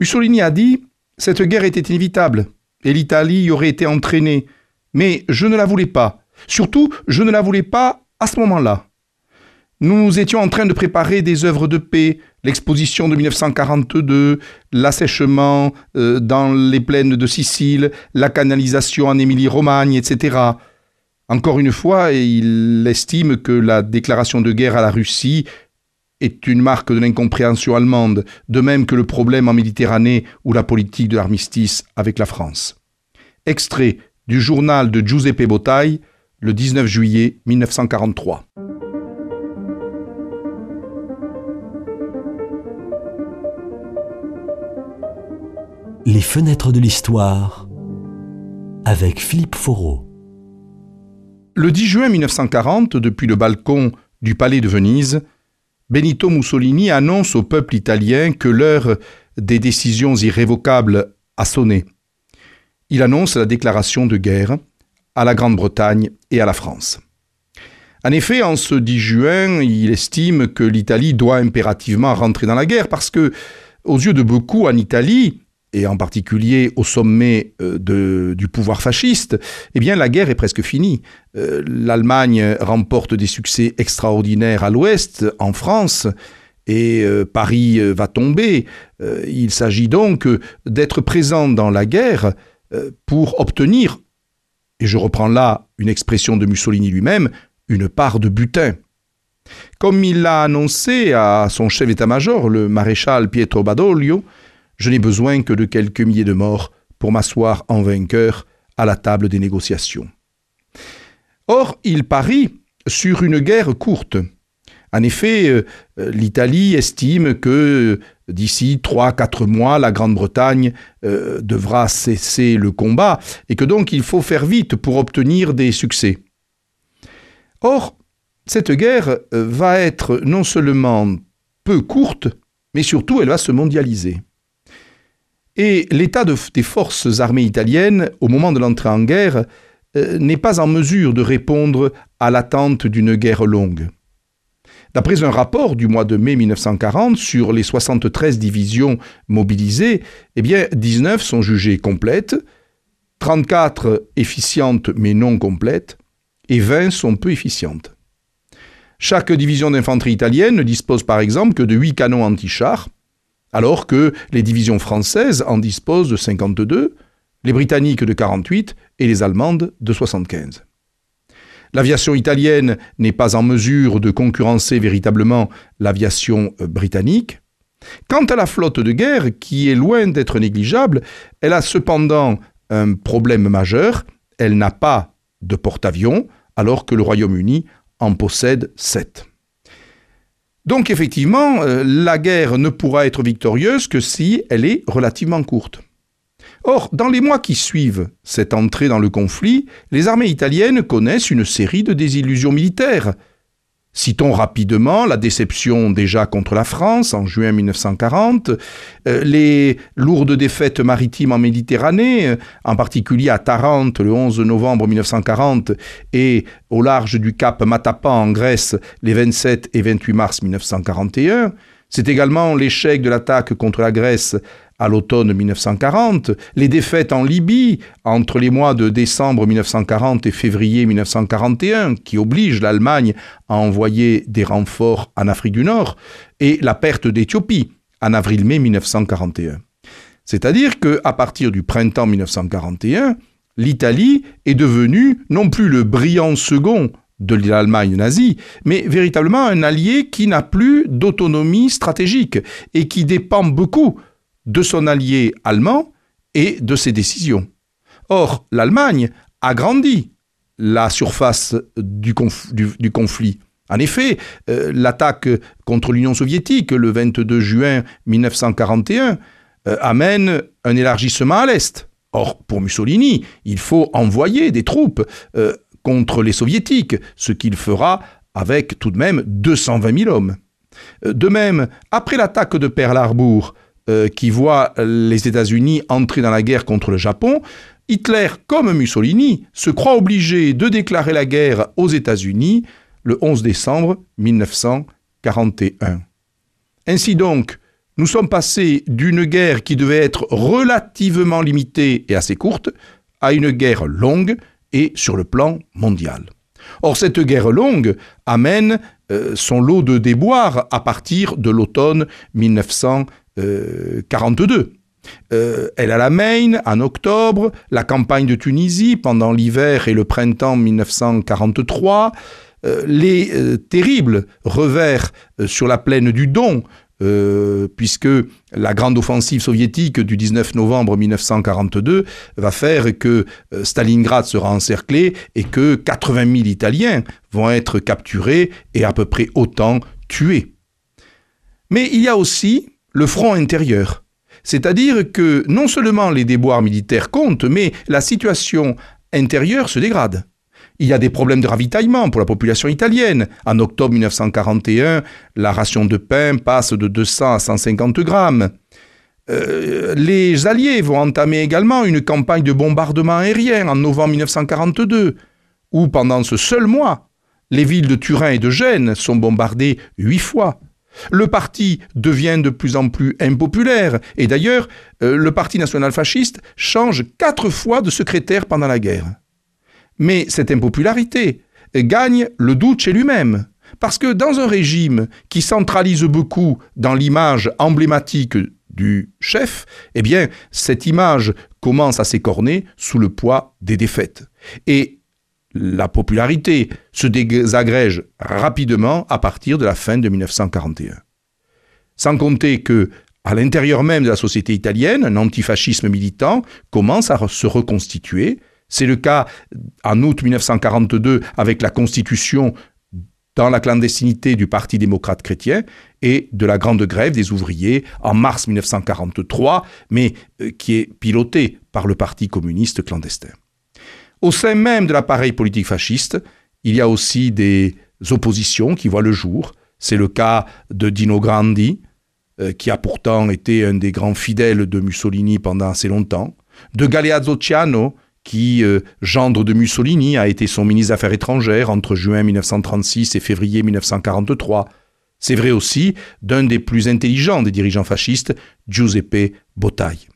Mussolini a dit Cette guerre était inévitable et l'Italie y aurait été entraînée, mais je ne la voulais pas. Surtout, je ne la voulais pas à ce moment-là. Nous étions en train de préparer des œuvres de paix, l'exposition de 1942, l'assèchement euh, dans les plaines de Sicile, la canalisation en Émilie-Romagne, etc. Encore une fois, il estime que la déclaration de guerre à la Russie est une marque de l'incompréhension allemande, de même que le problème en Méditerranée ou la politique de l'armistice avec la France. Extrait du journal de Giuseppe Bottai, le 19 juillet 1943. Les fenêtres de l'histoire avec Philippe Foreau. Le 10 juin 1940, depuis le balcon du palais de Venise, Benito Mussolini annonce au peuple italien que l'heure des décisions irrévocables a sonné. Il annonce la déclaration de guerre à la Grande-Bretagne et à la France. En effet, en ce 10 juin, il estime que l'Italie doit impérativement rentrer dans la guerre parce que, aux yeux de beaucoup en Italie, et en particulier au sommet euh, du pouvoir fasciste, eh bien la guerre est presque finie. Euh, L'Allemagne remporte des succès extraordinaires à l'ouest, en France, et euh, Paris va tomber. il s'agit donc d'être présent dans la guerre pour obtenir, et je reprends là une expression de Mussolini lui-même, une part de butin. Comme il l'a annoncé à son chef d'état-major, le maréchal Pietro Badoglio, je n'ai besoin que de quelques milliers de morts pour m'asseoir en vainqueur à la table des négociations. Or, il parie sur une guerre courte. En effet, euh, l'Italie estime que d'ici trois, quatre mois, la Grande-Bretagne euh, devra cesser le combat et que donc il faut faire vite pour obtenir des succès. Or, cette guerre euh, va être non seulement peu courte, mais surtout elle va se mondialiser. Et l'état des forces armées italiennes, au moment de l'entrée en guerre, euh, n'est pas en mesure de répondre à l'attente d'une guerre longue. D'après un rapport du mois de mai 1940 sur les 73 divisions mobilisées, eh bien 19 sont jugées complètes, 34 efficientes mais non complètes, et 20 sont peu efficientes. Chaque division d'infanterie italienne ne dispose par exemple que de 8 canons anti-chars, alors que les divisions françaises en disposent de 52, les britanniques de 48 et les allemandes de 75. L'aviation italienne n'est pas en mesure de concurrencer véritablement l'aviation euh, britannique. Quant à la flotte de guerre, qui est loin d'être négligeable, elle a cependant un problème majeur, elle n'a pas de porte-avions, alors que le Royaume-Uni en possède sept. Donc effectivement, euh, la guerre ne pourra être victorieuse que si elle est relativement courte. Or, dans les mois qui suivent cette entrée dans le conflit, les armées italiennes connaissent une série de désillusions militaires, Citons rapidement la déception déjà contre la France en juin 1940, euh, les lourdes défaites maritimes en Méditerranée, euh, en particulier à Tarente le 11 novembre 1940 et au large du cap Matapan en Grèce les 27 et 28 mars 1941. C'est également l'échec de l'attaque contre la Grèce à l'automne 1940, les défaites en Libye entre les mois de décembre 1940 et février 1941, qui obligent l'Allemagne à envoyer des renforts en Afrique du Nord, et la perte d'Éthiopie en avril-mai 1941. C'est-à-dire qu'à partir du printemps 1941, l'Italie est devenue non plus le brillant second de l'Allemagne nazie, mais véritablement un allié qui n'a plus d'autonomie stratégique et qui dépend beaucoup de son allié allemand et de ses décisions. Or, l'Allemagne a grandi la surface du, conflit. En effet, euh, l'attaque contre l'Union soviétique le 22 juin 1941 euh, amène un élargissement à l'Est. Or, pour Mussolini, il faut envoyer des troupes euh, contre les soviétiques, ce qu'il fera avec tout de même 220 000 hommes. De même, après l'attaque de Pearl Harbor, euh, qui voit les États-Unis entrer dans la guerre contre le Japon, Hitler, comme Mussolini, se croit obligé de déclarer la guerre aux États-Unis le 11 décembre 1941. Ainsi donc, nous sommes passés d'une guerre qui devait être relativement limitée et assez courte à une guerre longue et sur le plan mondial. Or, cette guerre longue amène euh, son lot de déboires à partir de l'automne 1942. Euh, elle a la Maine en octobre, la campagne de Tunisie pendant l'hiver et le printemps 1943, euh, les terribles revers sur la plaine du Don euh, puisque la grande offensive soviétique du 19 novembre 1942 va faire que euh, Stalingrad sera encerclé et que 80 000 Italiens vont être capturés et à peu près autant tués. Mais il y a aussi le front intérieur. C'est-à-dire que non seulement les déboires militaires comptent, mais la situation intérieure se dégrade. Il y a des problèmes de ravitaillement pour la population italienne. En octobre 1941, la ration de pain passe de 200 à 150 grammes. Euh, les Alliés vont entamer également une campagne de bombardement aérien en novembre 1942, où pendant ce seul mois, les villes de Turin et de Gênes sont bombardées huit fois. Le parti devient de plus en plus impopulaire, et d'ailleurs, euh, le parti national fasciste change quatre fois de secrétaire pendant la guerre. Mais cette impopularité gagne le doute chez lui-même. Parce que dans un régime qui centralise beaucoup dans l'image emblématique du chef, eh bien, cette image commence à s'écorner sous le poids des défaites. La popularité se désagrège rapidement à partir de la fin de 1941. Sans compter que, à l'intérieur même de la société italienne, un antifascisme militant commence à se reconstituer c'est le cas en août 1942 avec la constitution dans la clandestinité du Parti démocrate chrétien et de la grande grève des ouvriers en mars 1943, mais euh, qui est pilotée par le Parti communiste clandestin. Au sein même de l'appareil politique fasciste, il y a aussi des oppositions qui voient le jour. C'est le cas de Dino Grandi, euh, qui a pourtant été un des grands fidèles de Mussolini pendant assez longtemps, de Galeazzo Ciano, qui, euh, gendre de Mussolini, a été son ministre des Affaires étrangères entre juin 1936 et février 1943. C'est vrai aussi d'un des plus intelligents des dirigeants fascistes, Giuseppe Bottai.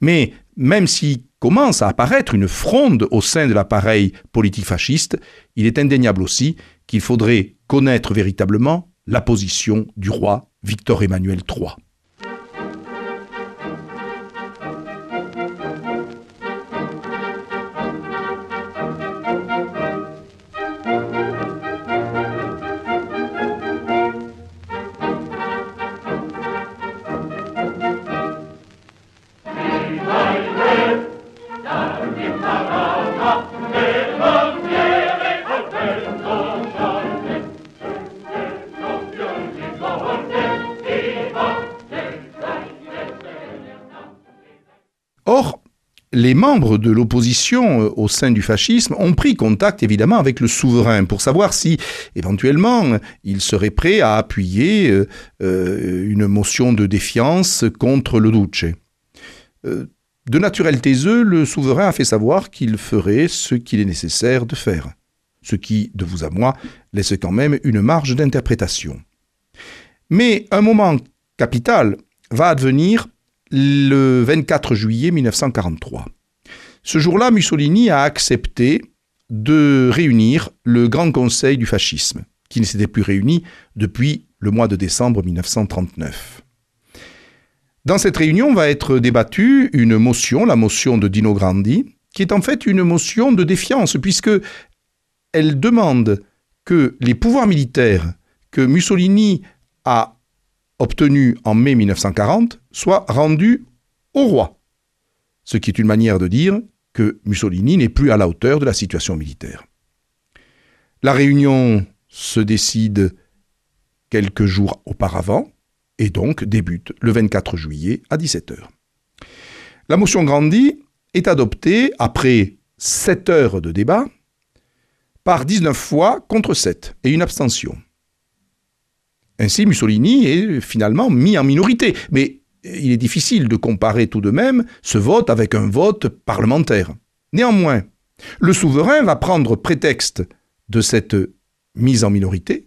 Mais même s'il commence à apparaître une fronde au sein de l'appareil politique fasciste, il est indéniable aussi qu'il faudrait connaître véritablement la position du roi Victor Emmanuel III. Les membres de l'opposition euh, au sein du fascisme ont pris contact évidemment avec le souverain pour savoir si éventuellement il serait prêt à appuyer euh, euh, une motion de défiance contre le Duce. De naturel taiseux, le souverain a fait savoir qu'il ferait ce qu'il est nécessaire de faire, ce qui, de vous à moi, laisse quand même une marge d'interprétation. Mais un moment capital va advenir le 24 juillet 1943. Ce jour-là, Mussolini a accepté de réunir le Grand Conseil du fascisme, qui ne s'était plus réuni depuis le mois de décembre 1939. Dans cette réunion va être débattue une motion, la motion de Dino Grandi, qui est en fait une motion de défiance, puisque elle demande que les pouvoirs militaires que Mussolini a obtenus en mai 1940 soient rendus au roi ce qui est une manière de dire que Mussolini n'est plus à la hauteur de la situation militaire. La réunion se décide quelques jours auparavant et donc débute le 24 juillet à 17h. La motion Grandi est adoptée après 7 heures de débat par 19 fois contre 7 et une abstention. Ainsi, Mussolini est finalement mis en minorité, mais il est difficile de comparer tout de même ce vote avec un vote parlementaire. Néanmoins, le souverain va prendre prétexte de cette mise en minorité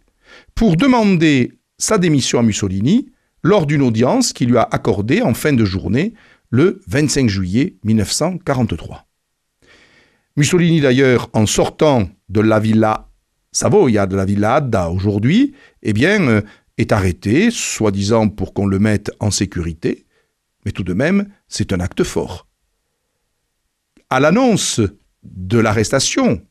pour demander sa démission à Mussolini lors d'une audience qui lui a accordée en fin de journée le 25 juillet 1943. Mussolini d'ailleurs, en sortant de la villa Savoia, de la villa Adda aujourd'hui, eh bien, euh, est arrêté, soi-disant pour qu'on le mette en sécurité, mais tout de même, c'est un acte fort. À l'annonce de l'arrestation,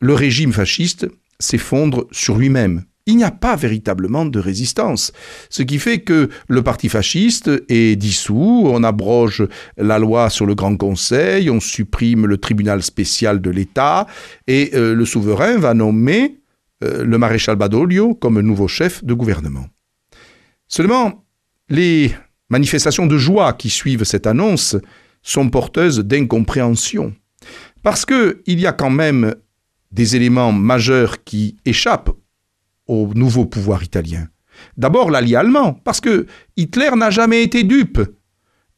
le régime fasciste s'effondre sur lui-même. Il n'y a pas véritablement de résistance. Ce qui fait que le parti fasciste est dissous, on abroge la loi sur le Grand Conseil, on supprime le tribunal spécial de l'État, et euh, le souverain va nommer euh, le maréchal Badoglio comme nouveau chef de gouvernement. Seulement, les manifestations de joie qui suivent cette annonce sont porteuses d'incompréhension. Parce qu'il y a quand même des éléments majeurs qui échappent au nouveau pouvoir italien. D'abord l'allié allemand, parce que Hitler n'a jamais été dupe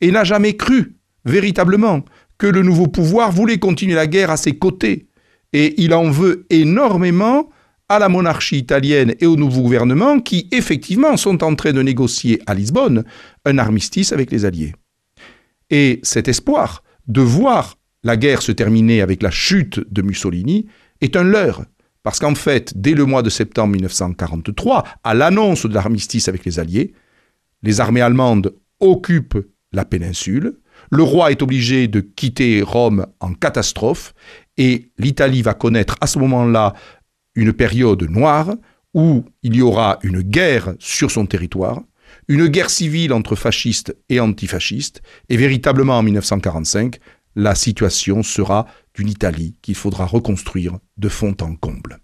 et n'a jamais cru véritablement que le nouveau pouvoir voulait continuer la guerre à ses côtés. Et il en veut énormément à la monarchie italienne et au nouveau gouvernement qui, effectivement, sont en train de négocier à Lisbonne un armistice avec les Alliés. Et cet espoir de voir la guerre se terminer avec la chute de Mussolini est un leurre. Parce qu'en fait, dès le mois de septembre 1943, à l'annonce de l'armistice avec les Alliés, les armées allemandes occupent la péninsule, le roi est obligé de quitter Rome en catastrophe, et l'Italie va connaître à ce moment-là une période noire où il y aura une guerre sur son territoire, une guerre civile entre fascistes et antifascistes, et véritablement en 1945, la situation sera d'une Italie qu'il faudra reconstruire de fond en comble.